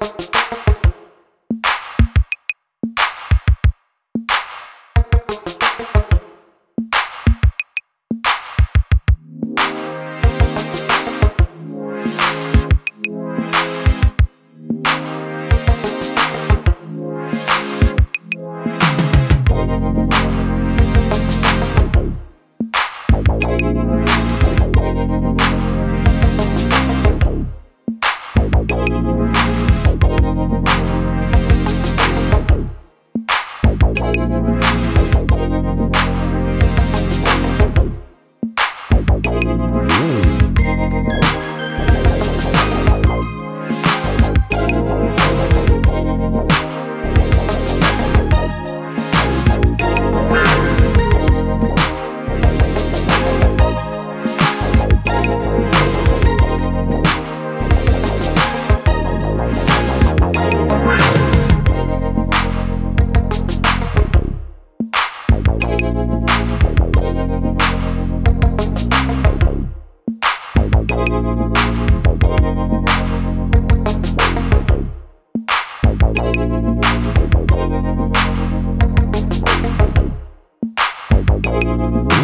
Bye. Bye.